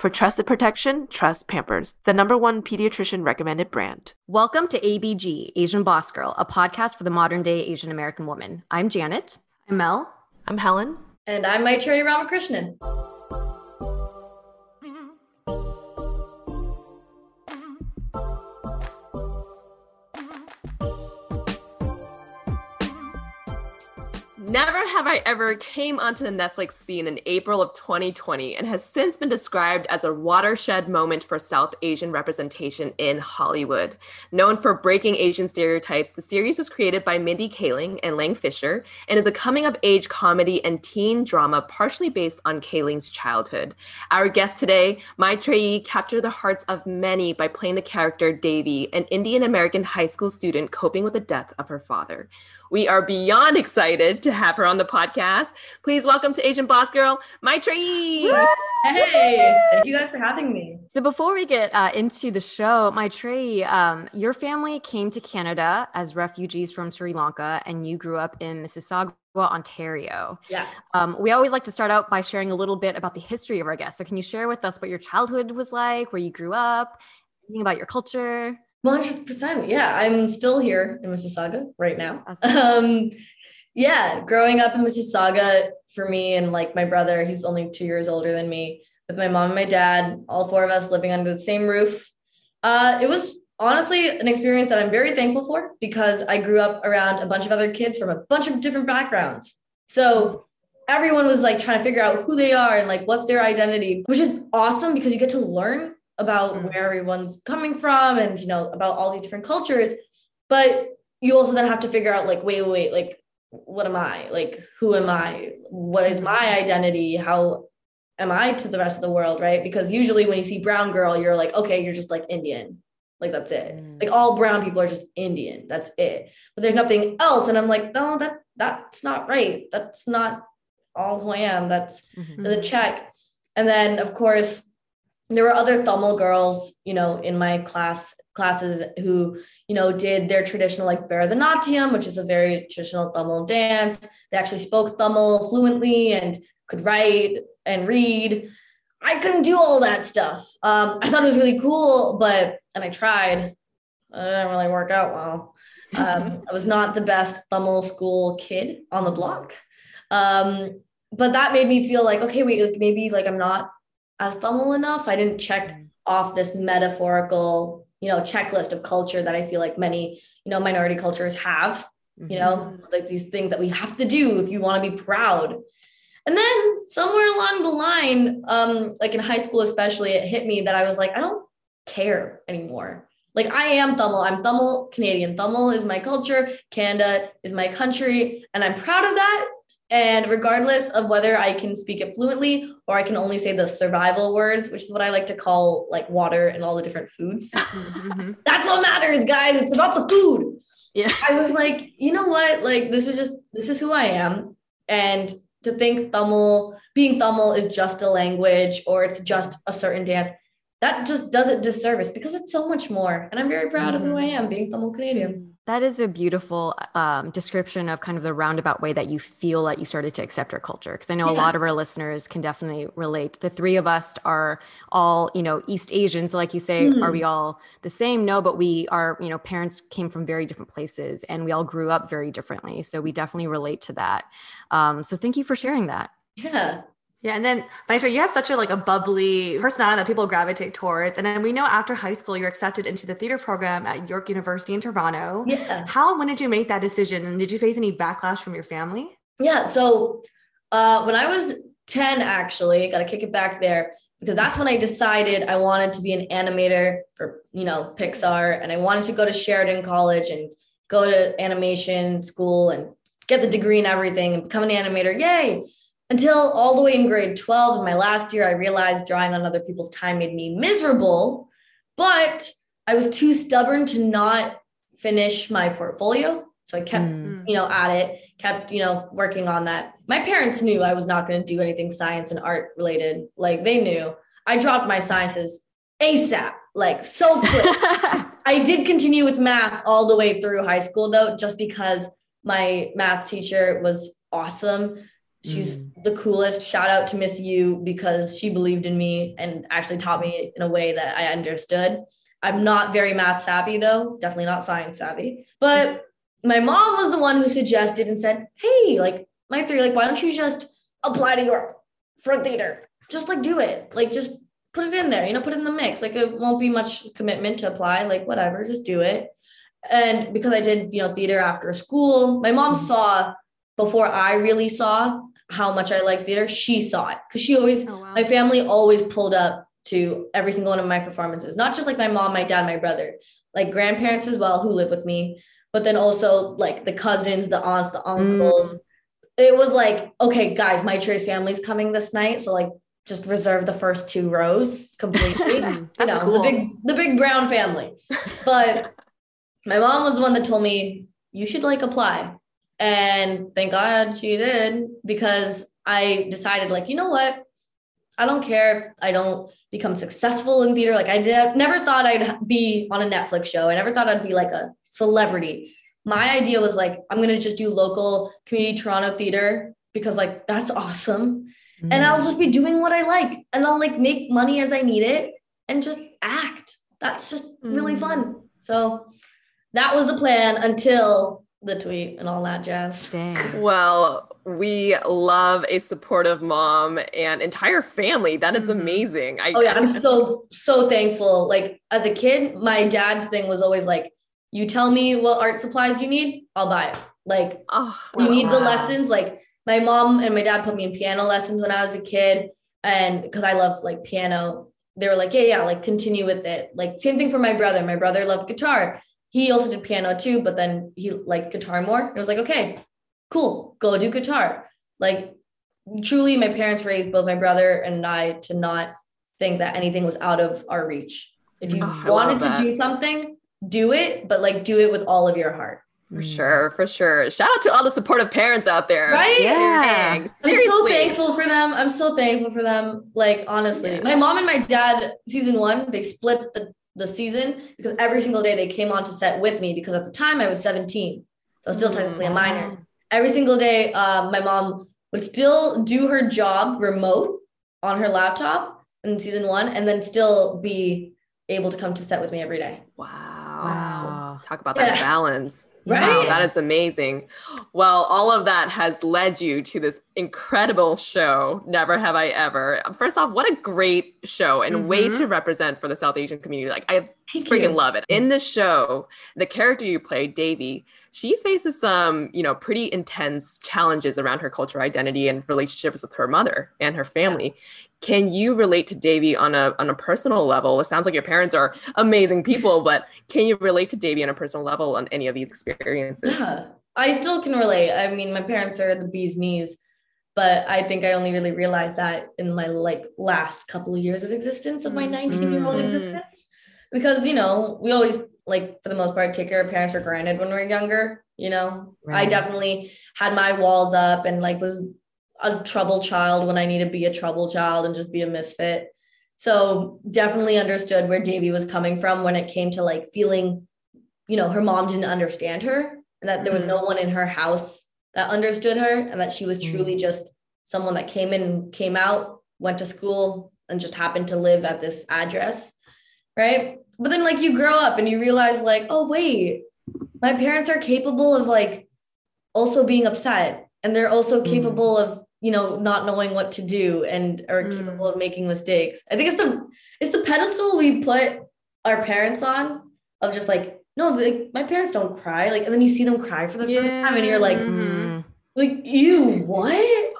For trusted protection, trust Pampers, the number one pediatrician recommended brand. Welcome to ABG, Asian Boss Girl, a podcast for the modern day Asian American woman. I'm Janet. I'm Mel. I'm Helen. And I'm Maitreyi Ramakrishnan. Never Have I Ever came onto the Netflix scene in April of 2020 and has since been described as a watershed moment for South Asian representation in Hollywood. Known for breaking Asian stereotypes, the series was created by Mindy Kaling and Lang Fisher and is a coming of age comedy and teen drama partially based on Kaling's childhood. Our guest today, Maitreyi, captured the hearts of many by playing the character Devi, an Indian American high school student coping with the death of her father. We are beyond excited to have her on the podcast. Please welcome to Asian Boss Girl, Maitreyi. Hey, thank you guys for having me. So before we get uh, into the show, Maitreyi, um, your family came to Canada as refugees from Sri Lanka, and you grew up in Mississauga. Ontario. Yeah. Um, we always like to start out by sharing a little bit about the history of our guests. So, can you share with us what your childhood was like, where you grew up, anything about your culture? 100%. Yeah, I'm still here in Mississauga right now. Um, yeah, growing up in Mississauga for me and like my brother, he's only two years older than me, with my mom and my dad, all four of us living under the same roof. Uh, it was honestly an experience that I'm very thankful for because I grew up around a bunch of other kids from a bunch of different backgrounds. So everyone was like trying to figure out who they are and like what's their identity, which is awesome because you get to learn about mm-hmm. where everyone's coming from and you know about all these different cultures but you also then have to figure out like wait wait wait like what am i? Like who am i? What is my mm-hmm. identity? How am i to the rest of the world right? Because usually when you see brown girl you're like okay you're just like indian. Like that's it. Mm. like all brown people are just indian. That's it. But there's nothing else. And i'm like no that that's not right. That's not all who i am. That's mm-hmm. the check. And then of course there were other Tamil girls, you know, in my class classes who, you know, did their traditional like Bharatanatyam, which is a very traditional Tamil dance. They actually spoke Tamil fluently and could write and read. I couldn't do all that stuff. Um, I thought it was really cool, but and I tried. It didn't really work out well. Um, I was not the best Tamil school kid on the block. Um, but that made me feel like, okay, wait, like maybe like I'm not as Tamil enough. I didn't check mm. off this metaphorical, you know, checklist of culture that I feel like many, you know, minority cultures have, you know, mm-hmm. like these things that we have to do if you want to be proud. And then somewhere along the line, um, like in high school especially, it hit me that I was like, I don't care anymore. Like I am Tamil. I'm Tamil Canadian. Tamil is my culture. Canada is my country. And I'm proud of that. And regardless of whether I can speak it fluently or I can only say the survival words, which is what I like to call like water and all the different foods, mm-hmm. that's what matters, guys. It's about the food. Yeah. I was like, you know what? Like, this is just, this is who I am. And to think Tamil, being Tamil is just a language or it's just a certain dance, that just does it disservice because it's so much more. And I'm very proud mm-hmm. of who I am being Tamil Canadian. That is a beautiful um, description of kind of the roundabout way that you feel that you started to accept our culture. Because I know yeah. a lot of our listeners can definitely relate. The three of us are all, you know, East Asian. So, like you say, mm. are we all the same? No, but we are, you know, parents came from very different places and we all grew up very differently. So, we definitely relate to that. Um, so, thank you for sharing that. Yeah. Yeah, and then Maisha, you have such a like a bubbly personality that people gravitate towards. And then we know after high school you're accepted into the theater program at York University in Toronto. Yeah. How when did you make that decision? And did you face any backlash from your family? yeah, so uh, when I was 10, actually, got to kick it back there because that's when I decided I wanted to be an animator for, you know, Pixar. And I wanted to go to Sheridan College and go to animation school and get the degree and everything and become an animator. Yay. Until all the way in grade 12, in my last year, I realized drawing on other people's time made me miserable. But I was too stubborn to not finish my portfolio. So I kept, mm. you know, at it, kept, you know, working on that. My parents knew I was not going to do anything science and art related. Like they knew. I dropped my sciences ASAP, like so quick. I did continue with math all the way through high school though, just because my math teacher was awesome. She's mm. The coolest. Shout out to Miss U because she believed in me and actually taught me in a way that I understood. I'm not very math savvy though, definitely not science savvy. But my mom was the one who suggested and said, Hey, like Maitreyi, like, why don't you just apply to York for theater? Just like do it. Like just put it in there, you know, put it in the mix. Like it won't be much commitment to apply, like whatever, just do it. And because I did, you know, theater after school, my mom saw before I really saw how much I liked theater, she saw it because she always, oh, wow. my family always pulled up to every single one of my performances, not just like my mom, my dad, my brother, like grandparents as well who live with me, but then also like the cousins, the aunts, the uncles. Mm. It was like, okay, guys, my Trace family's coming this night. So like just reserve the first two rows completely. you know, cool. the big the big brown family. But my mom was the one that told me you should like apply. And thank God she did because I decided like, you know what? I don't care if I don't become successful in theater. Like I did, never thought I'd be on a Netflix show. I never thought I'd be like a celebrity. My idea was like, I'm going to just do local community Toronto theater because like that's awesome. Mm. And I'll just be doing what I like and I'll like make money as I need it and just act. That's just really mm. fun. So that was the plan until the tweet and all that jazz. Dang. Well, we love a supportive mom and entire family. That is mm-hmm. amazing. I, oh yeah, I'm so so thankful. Like as a kid, my dad's thing was always like, "You tell me what art supplies you need, I'll buy it." Like, oh, you need the lessons. Like my mom and my dad put me in piano lessons when I was a kid, and because I love like piano, they were like, "Yeah, yeah, like continue with it." Like same thing for my brother. My brother loved guitar. He also did piano too, but then he liked guitar more. And it was like, okay, cool, go do guitar. Like truly, my parents raised both my brother and I to not think that anything was out of our reach. If you oh, wanted to do something, do it, but like do it with all of your heart. For sure, for sure. Shout out to all the supportive parents out there. Right? Yeah. I'm so thankful for them. I'm so thankful for them. Like, honestly, yeah. my mom and my dad, season one, they split the, the season because every single day they came on to set with me because at the time I was 17. So I was still technically a minor. Mm every single day, um, my mom would still do her job remote on her laptop in season one and then still be able to come to set with me every day. Wow. Wow. Talk about that balance. Right. Wow, that is amazing. Well, all of that has led you to this incredible show, Never Have I Ever. First off, what a great show and mm-hmm. way to represent for the South Asian community. Like, I Thank freaking you. love it. In the show, the character you play, Devi, she faces some, you know, pretty intense challenges around her cultural identity and relationships with her mother and her family. Yeah. Can you relate to Devi on a on a personal level? It sounds like your parents are amazing people, but can you relate to Devi on a personal level on any of these experiences? Yeah, I still can relate. I mean, my parents are the bee's knees, but I think I only really realized that in my like last couple of years of existence of my 19 year old mm-hmm. existence, because you know we always like for the most part take our parents for granted when we we're younger. You know, right. I definitely had my walls up and like was a troubled child when I need to be a troubled child and just be a misfit. So definitely understood where Devi was coming from when it came to like feeling, you know, her mom didn't understand her and that there was no mm-hmm. one in her house that understood her and that she was truly mm-hmm. just someone that came in came out, went to school and just happened to live at this address. Right. But then like you grow up and you realize like, oh wait, my parents are capable of like also being upset and they're also mm-hmm. capable of you know not knowing what to do and are mm. capable of making mistakes i think it's the it's the pedestal we put our parents on of just like no like my parents don't cry like and then you see them cry for the yeah. first time and you're like mm-hmm. Like, you what?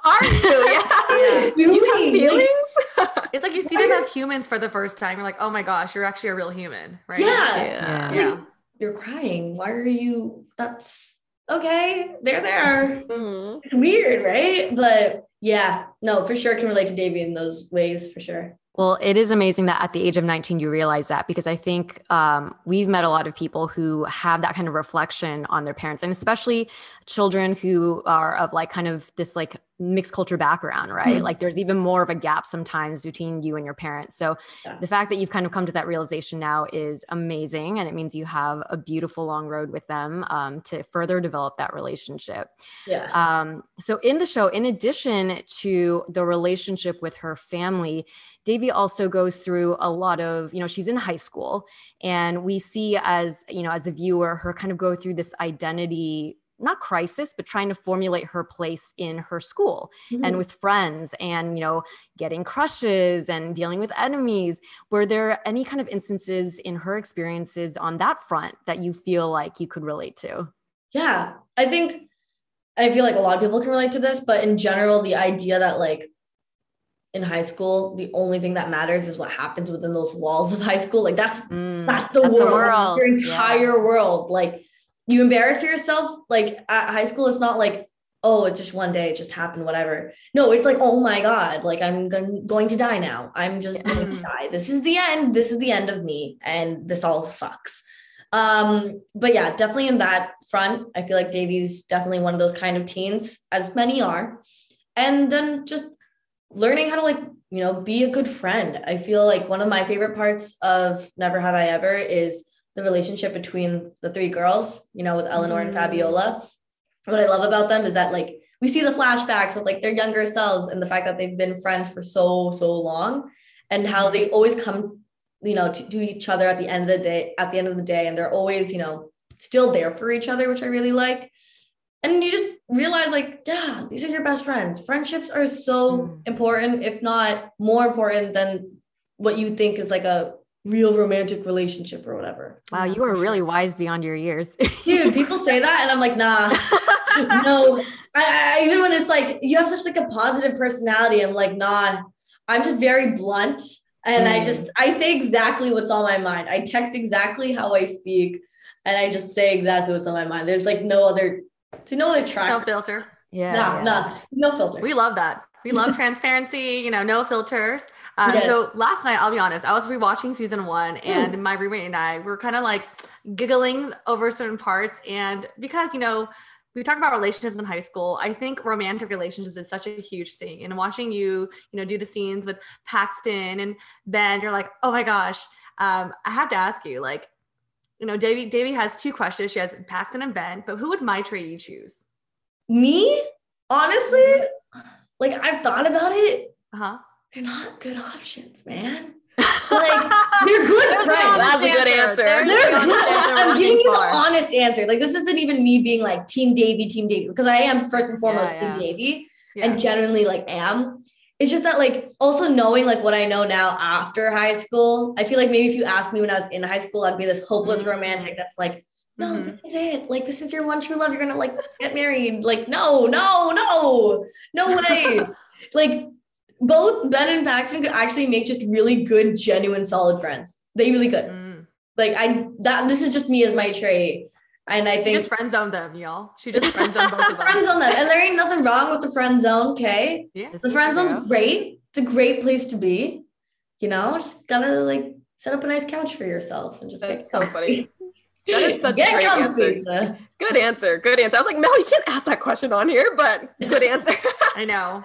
Are you? Yeah. you have feelings? it's like you see them as humans for the first time. You're like, oh my gosh, you're actually a real human, right? Yeah. Yeah. yeah. Like, you're crying. Why are you? That's okay. There They're there. Mm-hmm. It's weird, right? But yeah, no, for sure can relate to Devi in those ways for sure. Well, it is amazing that at the age of 19, you realize that because I think um, we've met a lot of people who have that kind of reflection on their parents, and especially children who are of like kind of this like mixed culture background, right? Mm-hmm. Like there's even more of a gap sometimes between you and your parents. So yeah. the fact that you've kind of come to that realization now is amazing. And it means you have a beautiful long road with them um, to further develop that relationship. Yeah. Um, so in the show, in addition to the relationship with her family, Devi also goes through a lot of, you know, she's in high school and we see as, you know, as a viewer, her kind of go through this identity not crisis but trying to formulate her place in her school mm-hmm. and with friends and you know getting crushes and dealing with enemies were there any kind of instances in her experiences on that front that you feel like you could relate to yeah i think i feel like a lot of people can relate to this but in general the idea that like in high school the only thing that matters is what happens within those walls of high school. Like that's mm, that's the that's world, the world. your entire yeah. world. Like you embarrass yourself like at high school it's not like oh it's just one day it just happened whatever. No it's like oh my god like i'm going to die now. I'm just going to die. This is the end. This is the end of me and this all sucks. Um but yeah definitely in that front i feel like Devi's definitely one of those kind of teens as many are. And then just learning how to like you know be a good friend i feel like one of my favorite parts of never have i ever is the relationship between the three girls, you know, with Eleanor mm. and Fabiola. What I love about them is that like we see the flashbacks of like their younger selves and the fact that they've been friends for so so long and how they always come you know to, to each other at the end of the day at the end of the day and they're always you know still there for each other which i really like and you just realize like yeah these are your best friends friendships are so mm. important if not more important than what you think is like a real romantic relationship or whatever. Wow, you are really wise beyond your years. Dude, people say that and I'm like, nah, no. I, I, even when it's like you have such like a positive personality, I'm like, nah, I'm just very blunt. And mm. I just I say exactly what's on my mind. I text exactly how I speak and I just say exactly what's on my mind. There's like no other to no other track. No filter. Yeah. Nah, yeah. nah, no filter. We love that. We love transparency, you know, no filters. Um, yes. So last night, I'll be honest, I was rewatching season one, hmm. and mm. my roommate and I were kind of like giggling over certain parts. And because, you know, we talk about relationships in high school. I think romantic relationships is such a huge thing. And watching you, you know, do the scenes with Paxton and Ben, you're like, oh my gosh. Um, I have to ask you, like, you know, Devi Devi has two questions. She has Paxton and Ben, but who would Maitrey you choose? Me? Honestly, like I've thought about it. Uh-huh they're not good options, man. Like they're good friends. That's a good answer. They're, they're good. I'm giving you the honest answer. Like this isn't even me being like Team Devi, Team Devi, because I am first and foremost yeah, yeah. Team Devi, yeah. and genuinely like am. It's just that like also knowing like what I know now after high school, I feel like maybe if you asked me when I was in high school, I'd be this hopeless mm-hmm. romantic that's like, no, mm-hmm. this is it. Like this is your one true love. You're gonna like get married. Like no, no, no, no way. like both Ben and Paxton could actually make just really good, genuine, solid friends. They really could. Mm. Like I that this is just me as my trait. And I think she just friend zone them, y'all. She just friend zone both of them. friend zone them. And there ain't nothing wrong with the friend zone, okay? Yeah. The friend zone's great. It's a great place to be. You know, just gotta like set up a nice couch for yourself and just That's get so funny. That is such get a great answer. Good answer. Good answer. I was like, Mel, you can't ask that question on here, but good answer. I know.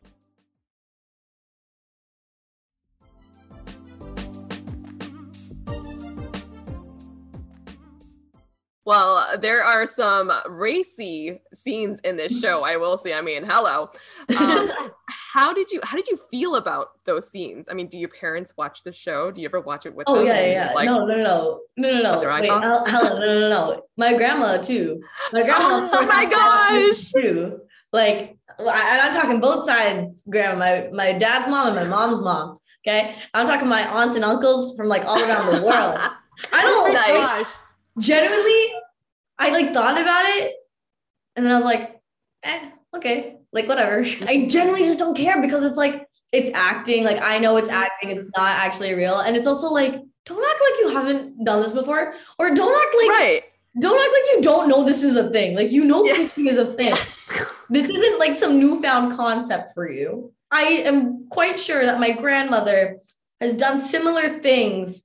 Well, there are some racy scenes in this show. I will say. I mean, hello. Um, how did you How did you feel about those scenes? I mean, do your parents watch the show? Do you ever watch it with oh, them? yeah, yeah. Like, no, no, no, no, no, no. Wait, Helen, no, no, no. My grandma too. My grandma. oh my gosh. Too. Like, I, I'm talking both sides. Grandma, my my dad's mom and my mom's mom. Okay, I'm talking my aunts and uncles from like all around the world. I don't nice. like, genuinely, I like thought about it and then I was like, eh, okay, like whatever. I generally just don't care because it's like, it's acting. Like I know it's acting, it's not actually real. And it's also like, don't act like you haven't done this before or don't act like, right. don't act like you don't know this is a thing. Like, you know, kissing is a thing. this isn't like some newfound concept for you. I am quite sure that my grandmother has done similar things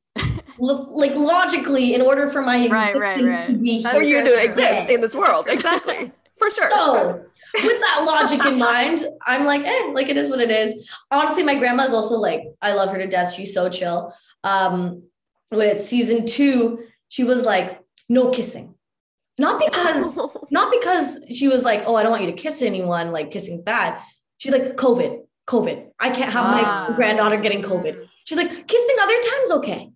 like logically in order for my right, right, right. to be for you to exist in this world. Exactly. for sure. So with that logic in mind, I'm like, eh, like it is what it is. Honestly, my grandma's also like, I love her to death. She's so chill. Um, with season two, she was like, no kissing. Not because, not because she was like, oh, I don't want you to kiss anyone, like kissing's bad. She's like, COVID, COVID. I can't have ah. my granddaughter getting COVID. She's like, kissing other times, okay.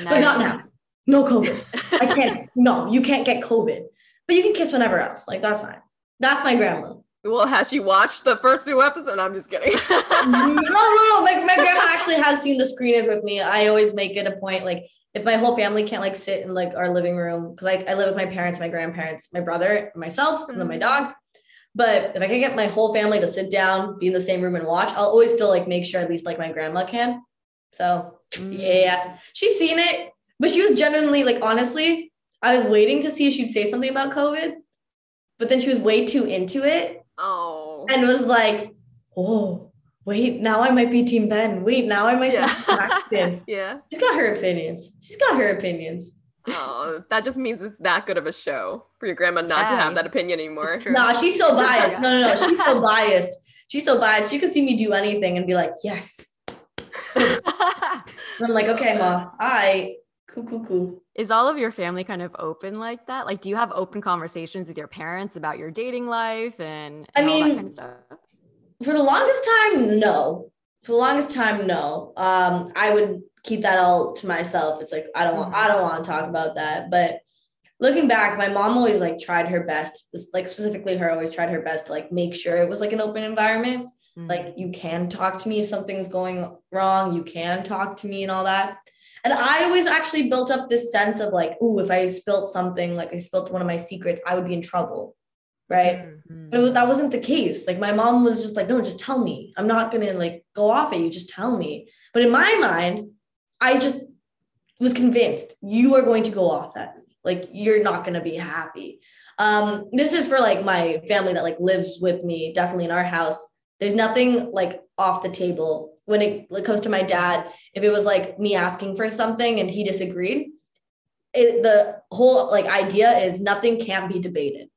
Nice. But not now. No COVID. I can't. No, you can't get COVID. But you can kiss whenever else. Like that's fine. That's my grandma. Well, has she watched the first two episodes? I'm just kidding. no, no, no. My, my grandma actually has seen the screeners with me. I always make it a point, like if my whole family can't like sit in like our living room, because like I live with my parents, my grandparents, my brother, myself, and then my mm-hmm. dog. But if I can get my whole family to sit down, be in the same room and watch, I'll always still like make sure at least like my grandma can. So mm. yeah, she's seen it, but she was genuinely like, honestly, I was waiting to see if she'd say something about COVID, but then she was way too into it. Oh. And was like, oh, wait, now I might be Team Ben. Wait, now I might yeah. be yeah. She's got her opinions. She's got her opinions. Oh, that just means it's that good of a show for your grandma not yeah. to have that opinion anymore. No, nah, she's so biased. No, no, no. She's so biased. She's so biased. She could see me do anything and be like, yes. I'm like, okay, ma, I cool, cool, cool. Is all of your family kind of open like that? Like, do you have open conversations with your parents about your dating life and, and I mean, kind of stuff? For the longest time, no. For the longest time, no. Um, I would keep that all to myself. It's like I don't want, I don't want to talk about that. But looking back, my mom always like tried her best, like specifically her always tried her best to like make sure it was like an open environment. Mm-hmm. Like you can talk to me if something's going wrong. You can talk to me and all that. And I always actually built up this sense of like, oh, if I spilt something, like I spilt one of my secrets, I would be in trouble. Right. Mm-hmm. But was, that wasn't the case. Like my mom was just like, no, just tell me. I'm not going to like go off at you. Just tell me. But in my mind, I just was convinced you are going to go off at me. Like you're not going to be happy. Um, this is for like my family that like lives with me, definitely in our house. There's nothing like off the table when it, comes to my dad, if it was like me asking for something and he disagreed, it, the whole like idea is nothing can't be debated.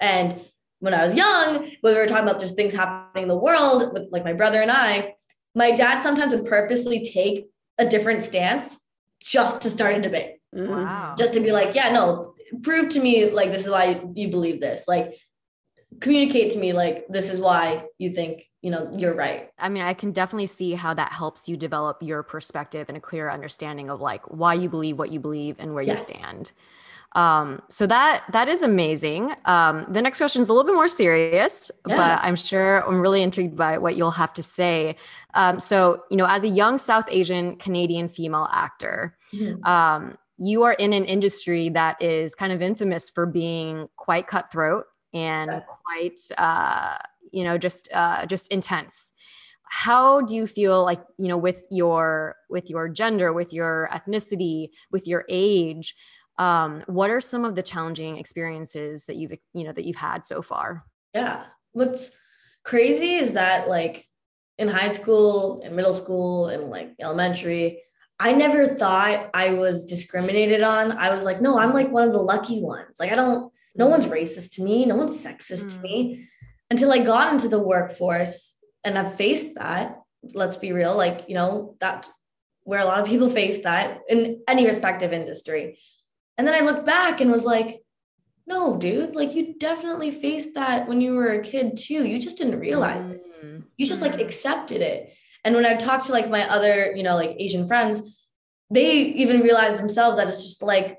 And when I was young, when we were talking about just things happening in the world with like my brother and I, my dad sometimes would purposely take a different stance just to start a debate. Mm-hmm. Wow. Just to be like, yeah, no, prove to me like this is why you believe this. Like communicate to me like this is why you think you know you're right i mean i can definitely see how that helps you develop your perspective and a clear understanding of like why you believe what you believe and where yes. you stand um, so that that is amazing um, the next question is a little bit more serious yeah. but i'm sure i'm really intrigued by what you'll have to say um, so you know as a young south asian canadian female actor mm-hmm. um, you are in an industry that is kind of infamous for being quite cutthroat and quite uh, you know just uh, just intense. How do you feel like you know with your with your gender with your ethnicity with your age um, what are some of the challenging experiences that you've you know that you've had so far? Yeah. What's crazy is that like in high school in middle school and like elementary i never thought i was discriminated on. I was like no i'm like one of the lucky ones. Like i don't no one's mm. racist to me no one's sexist mm. to me until i got into the workforce and I've faced that. Let's be real, like, you know, that where a lot of people face that in any respective industry. And then I looked back and was like, no, dude, like you definitely faced that when you were a kid too. You just didn't realize it. Mm-hmm. You just like accepted it. And when I talked to like my other, you know, like Asian friends, they even realized themselves that it's just like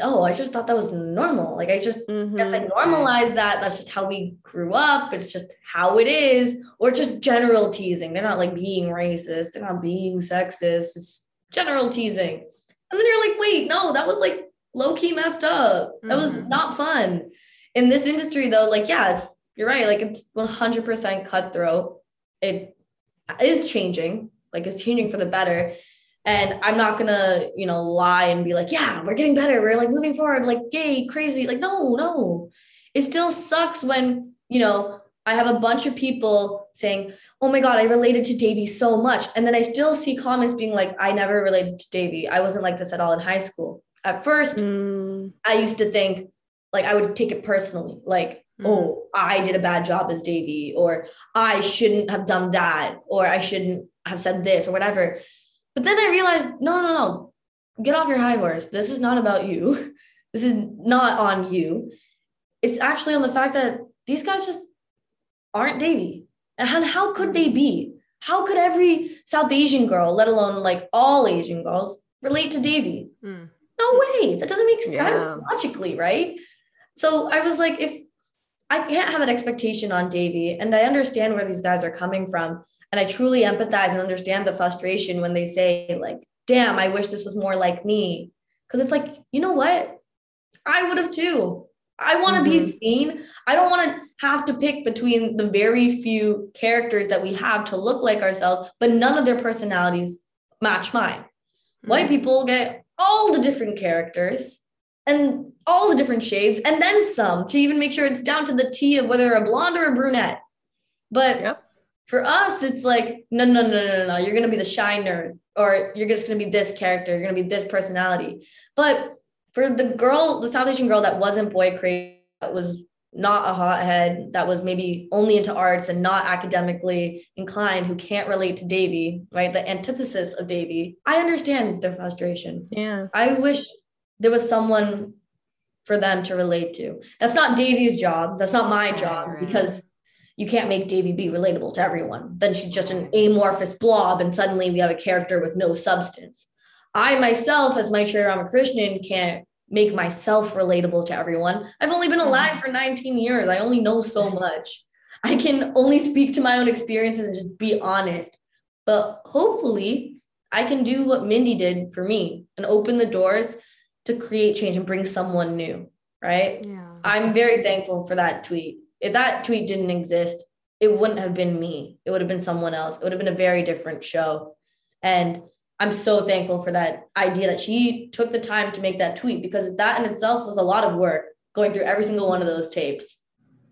oh, I just thought that was normal. Like I just mm-hmm. guess I normalized that. That's just how we grew up. It's just how it is, or just general teasing. They're not like being racist. They're not being sexist. It's general teasing. And then you're like, wait, no, that was like low key messed up. That mm-hmm. was not fun. In this industry, though, like yeah, you're right. Like it's 100% cutthroat. It is changing. Like it's changing for the better. And I'm not gonna, you know, lie and be like, yeah, we're getting better. We're like moving forward, like yay, crazy. Like, no, no. It still sucks when, you know, I have a bunch of people saying, oh my God, I related to Devi so much. And then I still see comments being like, I never related to Devi. I wasn't like this at all in high school. At first, mm. I used to think like I would take it personally, like, mm. oh, I did a bad job as Devi, or I shouldn't have done that, or I shouldn't have said this, or whatever. But then I realized, no, no, no, get off your high horse. This is not about you. This is not on you. It's actually on the fact that these guys just aren't Devi. And how could they be? How could every South Asian girl, let alone like all Asian girls, relate to Devi? Mm. No way. That doesn't make sense yeah. logically, right? So I was like, if I can't have that expectation on Devi, and I understand where these guys are coming from, and I truly empathize and understand the frustration when they say, like, damn, I wish this was more like me. Cause it's like, you know what? I would have too. I want to mm-hmm. be seen. I don't want to have to pick between the very few characters that we have to look like ourselves, but none of their personalities match mine. Mm-hmm. White people get all the different characters and all the different shades, and then some to even make sure it's down to the T of whether a blonde or a brunette. But yep. For us, it's like, no, no, no, no, no, You're gonna be the shy nerd, or you're just gonna be this character, you're gonna be this personality. But for the girl, the South Asian girl that wasn't boy crazy, that was not a hothead, that was maybe only into arts and not academically inclined, who can't relate to Devi, right? The antithesis of Devi. I understand their frustration. Yeah. I wish there was someone for them to relate to. That's not Devi's job. That's not my job because you can't make Devi be relatable to everyone. Then she's just an amorphous blob, and suddenly we have a character with no substance. I myself, as Maitreyi Ramakrishnan, can't make myself relatable to everyone. I've only been alive mm-hmm. for 19 years. I only know so much. I can only speak to my own experiences and just be honest. But hopefully, I can do what Mindy did for me and open the doors to create change and bring someone new, right? Yeah. I'm very thankful for that tweet if that tweet didn't exist, it wouldn't have been me. It would have been someone else. It would have been a very different show. And I'm so thankful for that idea that she took the time to make that tweet because that in itself was a lot of work going through every single one of those tapes.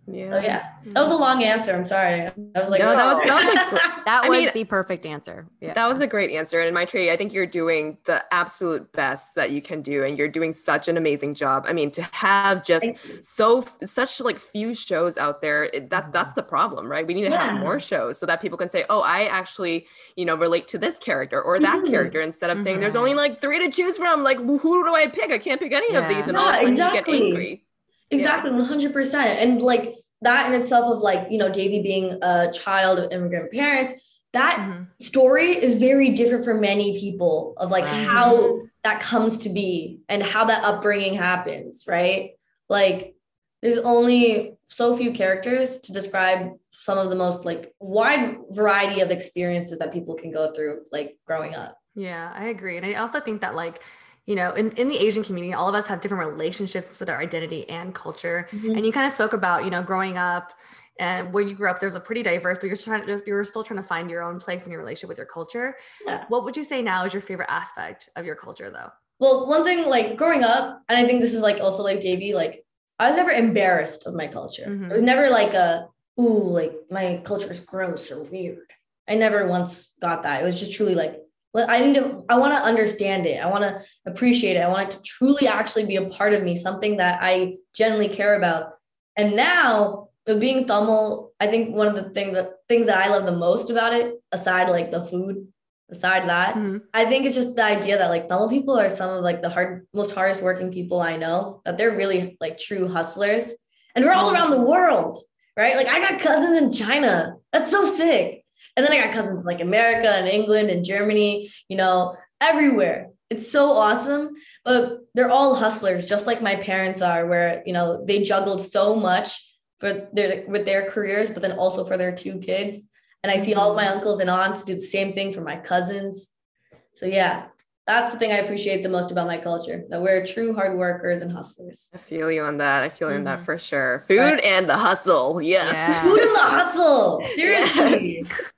Yeah. So yeah, that was a long answer. I'm sorry. I was like, no, that was that was a, that was mean, the perfect answer. Yeah. That was a great answer. And Maitreyi, I think you're doing the absolute best that you can do, and you're doing such an amazing job. I mean, to have just so such like few shows out there, it, that that's the problem, right? We need to yeah. have more shows so that people can say, oh, I actually, you know, relate to this character or that mm-hmm. character, instead of mm-hmm. saying there's only like three to choose from. Like, who do I pick? I can't pick any yeah. of these, and yeah, all of a sudden exactly. you get angry. Exactly, one hundred percent, and like that in itself of like you know Devi being a child of immigrant parents, that mm-hmm. story is very different for many people of like mm-hmm. how that comes to be and how that upbringing happens, right? Like there's only so few characters to describe some of the most like wide variety of experiences that people can go through like growing up. Yeah, I agree. And I also think that like you know, in, in the Asian community, all of us have different relationships with our identity and culture. Mm-hmm. And you kind of spoke about, you know, growing up and where you grew up, there's a pretty diverse, but you're trying to, you're still trying to find your own place in your relationship with your culture. Yeah. What would you say now is your favorite aspect of your culture though? Well, one thing like growing up, and I think this is like also like JB, like I was never embarrassed of my culture. Mm-hmm. It was never like a, ooh, like my culture is gross or weird. I never once got that. It was just truly like, I need to, I want to understand it. I want to appreciate it. I want it to truly actually be a part of me, something that I genuinely care about. And now with being Tamil, I think one of the things that things that I love the most about it, aside like the food, aside that, mm-hmm. I think it's just the idea that like Tamil people are some of like the hard, most hardest working people I know, that they're really like true hustlers. And we're all around the world, right? Like I got cousins in China. That's so sick. And then I got cousins like America and England and Germany, you know, everywhere. It's so awesome. But they're all hustlers, just like my parents are, where, you know, they juggled so much for their with their careers, but then also for their two kids. And I see all of my uncles and aunts do the same thing for my cousins. So yeah, that's the thing I appreciate the most about my culture that we're true hard workers and hustlers. I feel you on that. I feel you mm-hmm. on that mm-hmm. for sure. Food right. and the hustle. Yes. Yeah. Food and the hustle. Seriously. Yes.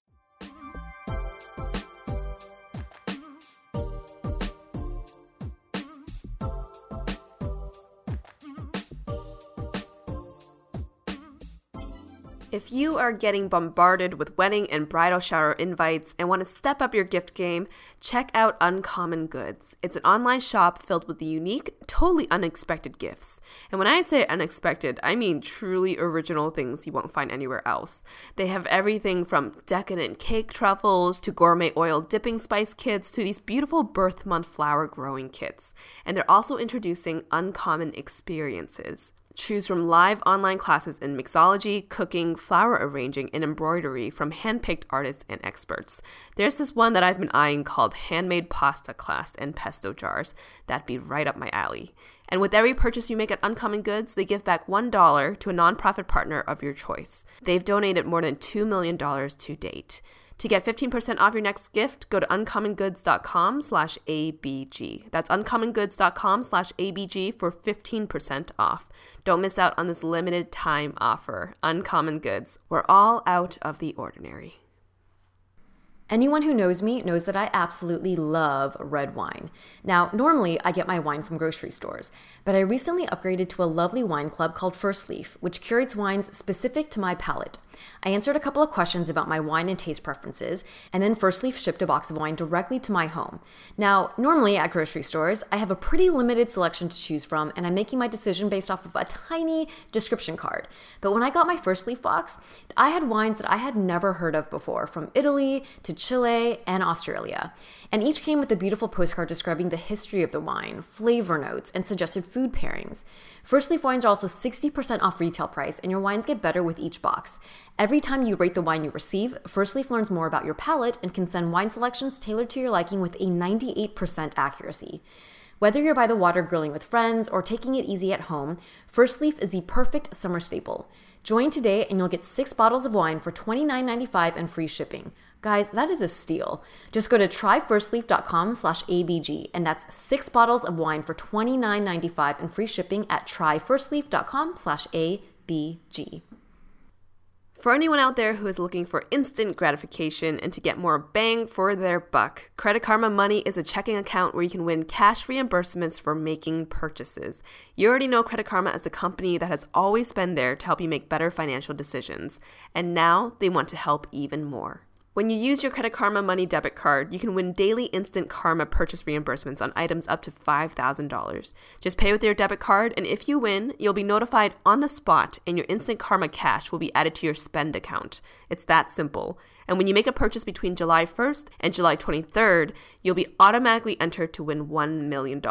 If you are getting bombarded with wedding and bridal shower invites and want to step up your gift game, check out Uncommon Goods. It's an online shop filled with unique, totally unexpected gifts. And when I say unexpected, I mean truly original things you won't find anywhere else. They have everything from decadent cake truffles to gourmet oil dipping spice kits to these beautiful birth month flower growing kits. And they're also introducing uncommon experiences. Choose from live online classes in mixology, cooking, flower arranging, and embroidery from handpicked artists and experts. There's this one that I've been eyeing called Handmade Pasta Class and Pesto Jars. That'd be right up my alley. And with every purchase you make at Uncommon Goods, they give back $1 to a nonprofit partner of your choice. They've donated more than $2 million to date. To get 15% off your next gift, go to uncommongoods.com slash ABG. That's uncommongoods.com slash ABG for 15% off. Don't miss out on this limited time offer. Uncommon Goods. We're all out of the ordinary. Anyone who knows me knows that I absolutely love red wine. Now, normally I get my wine from grocery stores, but I recently upgraded to a lovely wine club called First Leaf, which curates wines specific to my palate. I answered a couple of questions about my wine and taste preferences, and then First Leaf shipped a box of wine directly to my home. Now, normally at grocery stores, I have a pretty limited selection to choose from, and I'm making my decision based off of a tiny description card. But when I got my First Leaf box, I had wines that I had never heard of before, from Italy to Chile and Australia. And each came with a beautiful postcard describing the history of the wine, flavor notes, and suggested food pairings. First Leaf wines are also 60% off retail price, and your wines get better with each box. Every time you rate the wine you receive, First Leaf learns more about your palate and can send wine selections tailored to your liking with a 98% accuracy. Whether you're by the water grilling with friends or taking it easy at home, First Leaf is the perfect summer staple. Join today and you'll get six bottles of wine for $29.95 and free shipping. Guys, that is a steal. Just go to tryfirstleaf.com slash ABG, and that's six bottles of wine for $29.95 and free shipping at tryfirstleaf.com slash ABG. For anyone out there who is looking for instant gratification and to get more bang for their buck, Credit Karma Money is a checking account where you can win cash reimbursements for making purchases. You already know Credit Karma as a company that has always been there to help you make better financial decisions, and now they want to help even more. When you use your Credit Karma Money debit card, you can win daily instant Karma purchase reimbursements on items up to $5,000. Just pay with your debit card, and if you win, you'll be notified on the spot, and your instant Karma cash will be added to your spend account. It's that simple. And when you make a purchase between July 1st and July 23rd, you'll be automatically entered to win $1 million.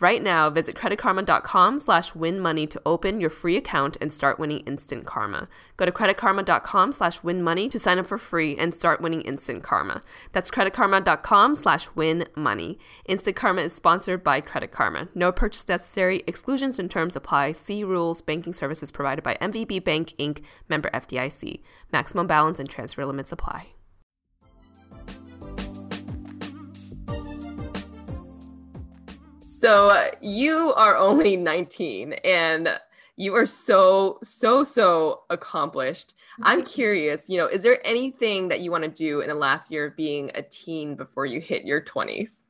Right now, visit creditkarma.com slash win money to open your free account and start winning instant karma. Go to creditkarma.com slash win money to sign up for free and start winning instant karma. That's creditkarma.com slash win money. Instant Karma is sponsored by Credit Karma. No purchase necessary. Exclusions and terms apply. See rules. Banking services provided by MVB Bank Inc. Member FDIC. Maximum balance and transfer limits apply. So uh, you are only 19 and You are so, so, so accomplished. I'm curious, you know, is there anything that you want to do in the last year of being a teen before you hit your 20s?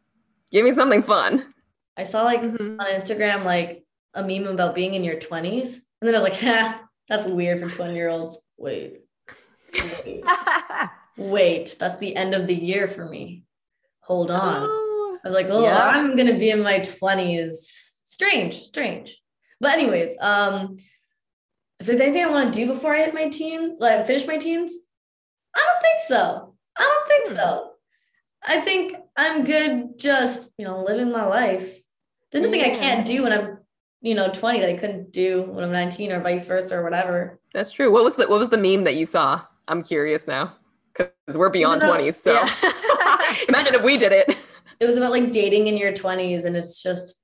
Give me something fun. I saw like mm-hmm. on Instagram like a meme about being in your 20s. And then I was like, ha, that's weird for 20 year olds. Wait. Wait. Wait, that's the end of the year for me. Hold on. I was like, oh, yeah. I'm gonna be in my 20s. Strange, strange. But anyways, um, if there's anything I want to do before I hit my teen, like finish my teens, I don't think so. I don't think hmm. so. I think I'm good just, you know, living my life. There's nothing yeah. I can't do when I'm, you know, 20 that I couldn't do when I'm 19 or vice versa or whatever. That's true. What was the what was the meme that you saw? I'm curious now. Cause we're beyond 20s. So yeah. imagine if we did it. It was about like dating in your 20s and it's just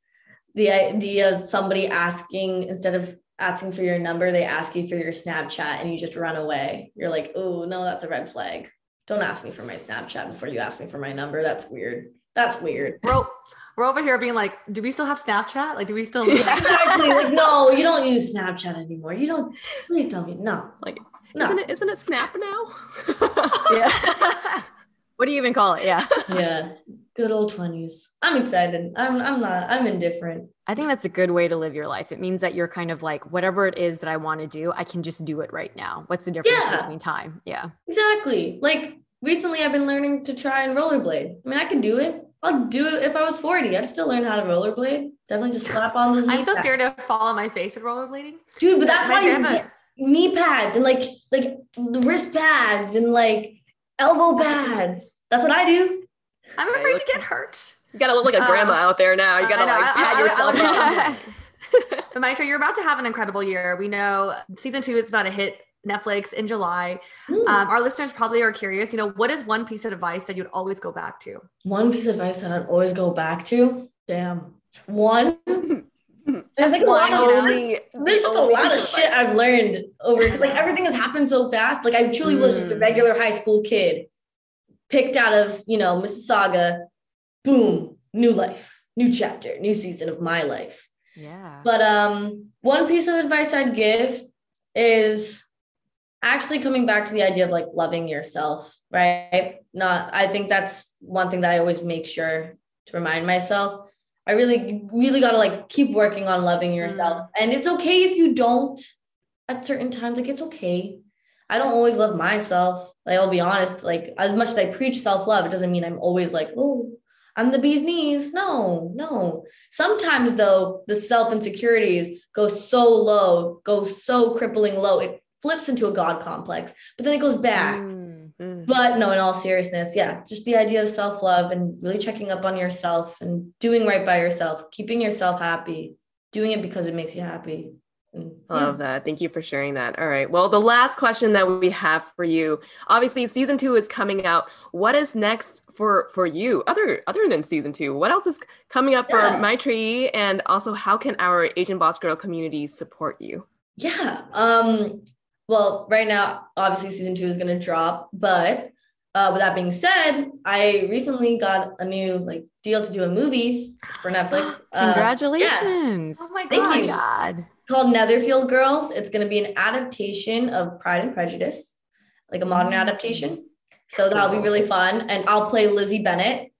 the idea of somebody asking instead of asking for your number, they ask you for your Snapchat and you just run away. You're like, oh, no, that's a red flag. Don't ask me for my Snapchat before you ask me for my number. That's weird. That's weird. Bro, we're over here being like, do we still have Snapchat? Like, do we still exactly like no, you don't use Snapchat anymore. You don't please tell me. No. Like no. isn't it isn't it Snap now? yeah. what do you even call it? Yeah. Yeah. Good old 20s. I'm excited. I'm I'm not, I'm indifferent. I think that's a good way to live your life. It means that you're kind of like, whatever it is that I want to do, I can just do it right now. What's the difference yeah. between time? Yeah. Exactly. Like recently I've been learning to try and rollerblade. I mean, I can do it. I'll do it if I was 40. I'd still learn how to rollerblade. Definitely just slap on those. I'm so pads. scared to fall on my face with rollerblading. Dude, but that's why you get knee pads and like like wrist pads and like elbow pads. That's what I do. I'm afraid to get hurt. You gotta look like a grandma uh, out there now. You gotta like pat yourself up. but Maitra, you're about to have an incredible year. We know season two is about to hit Netflix in July. Um, our listeners probably are curious, you know, what is one piece of advice that you'd always go back to? One piece of advice that I'd always go back to? Damn. One? There's like a lot of only, there's just a lot of shit I've learned over like everything has happened so fast. Like I truly mm. was just a regular high school kid picked out of, you know, Mississauga boom, new life, new chapter, new season of my life. Yeah. But um, one piece of advice I'd give is actually coming back to the idea of like loving yourself, right? Not, I think that's one thing that I always make sure to remind myself. I really, really got to like keep working on loving yourself. Mm. And it's okay if you don't at certain times. Like, it's okay. I don't always love myself. Like, I'll be honest, like, as much as I preach self love, it doesn't mean I'm always like, oh, I'm the bee's knees. No, no. Sometimes though, the self insecurities go so low, go so crippling low, it flips into a God complex, but then it goes back. Mm-hmm. But no, in all seriousness, yeah, just the idea of self love and really checking up on yourself and doing right by yourself, keeping yourself happy, doing it because it makes you happy. Love that. Thank you for sharing that. All right. Well, the last question that we have for you. Obviously, season 2 is coming out. What is next for for you other other than season 2? What else is coming up for yeah. Maitreyi and also how can our Asian Boss Girl community support you? Yeah. Um well, right now obviously season 2 is going to drop, but uh, with that being said, I recently got a new like deal to do a movie for Netflix. Congratulations! Uh, yeah. Oh my god! Thank you. God called Netherfield Girls. It's going to be an adaptation of Pride and Prejudice, like a modern mm. adaptation. So that'll be really fun. And I'll play Lizzie Bennet.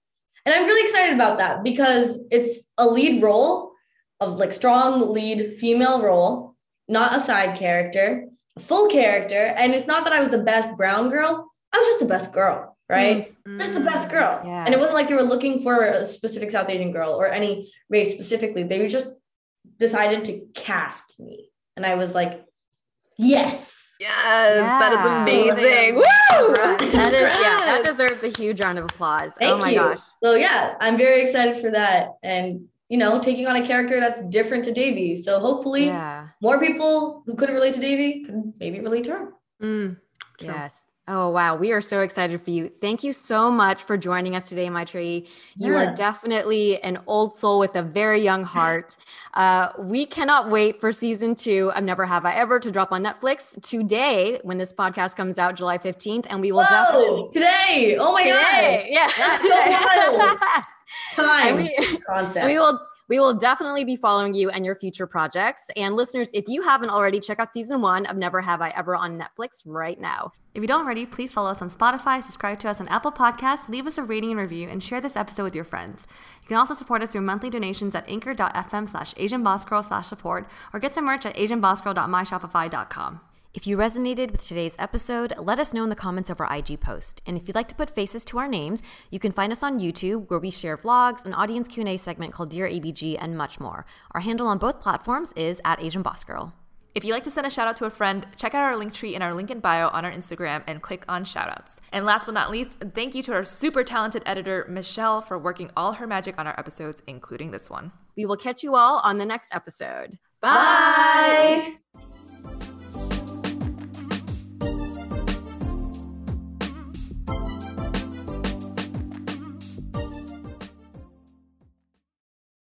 And I'm really excited about that because it's a lead role of like strong lead female role, not a side character, a full character. And it's not that I was the best brown girl, I was just the best girl, right? Mm-hmm. Just the best girl. Yeah. And it wasn't like they were looking for a specific South Asian girl or any race specifically. They were just decided to cast me. And I was like, yes. Yes, yeah. that is amazing. Woo! That is, yeah, that deserves a huge round of applause. Oh Thank oh my you. gosh. So yeah, I'm very excited for that. And you know, taking on a character that's different to Devi. So hopefully yeah. more people who couldn't relate to Devi can maybe relate to her. Mm, yes. Oh, wow. We are so excited for you. Thank you so much for joining us today, Maitreyi. You yeah. are definitely an old soul with a very young heart. Uh, we cannot wait for season two of Never Have I Ever to drop on Netflix today when this podcast comes out, July 15th. And we will Whoa, definitely. Today. Oh my today. God. Yeah. Time. we, Concept. We will We will definitely be following you and your future projects. And listeners, if you haven't already, check out season one of Never Have I Ever on Netflix right now. If you don't already, please follow us on Spotify, subscribe to us on Apple Podcasts, leave us a rating and review, and share this episode with your friends. You can also support us through monthly donations at anchor.fm slash asianbossgirl slash support or get some merch at asianbossgirl.myshopify.com. If you resonated with today's episode, let us know in the comments of our IG post. And if you'd like to put faces to our names, you can find us on YouTube where we share vlogs, an audience Q&A segment called Dear ABG, and much more. Our handle on both platforms is at Asian Boss Girl. If you'd like to send a shout out to a friend, check out our link tree in our link in bio on our Instagram and click on shoutouts. And last but not least, thank you to our super talented editor, Michelle, for working all her magic on our episodes, including this one. We will catch you all on the next episode. Bye.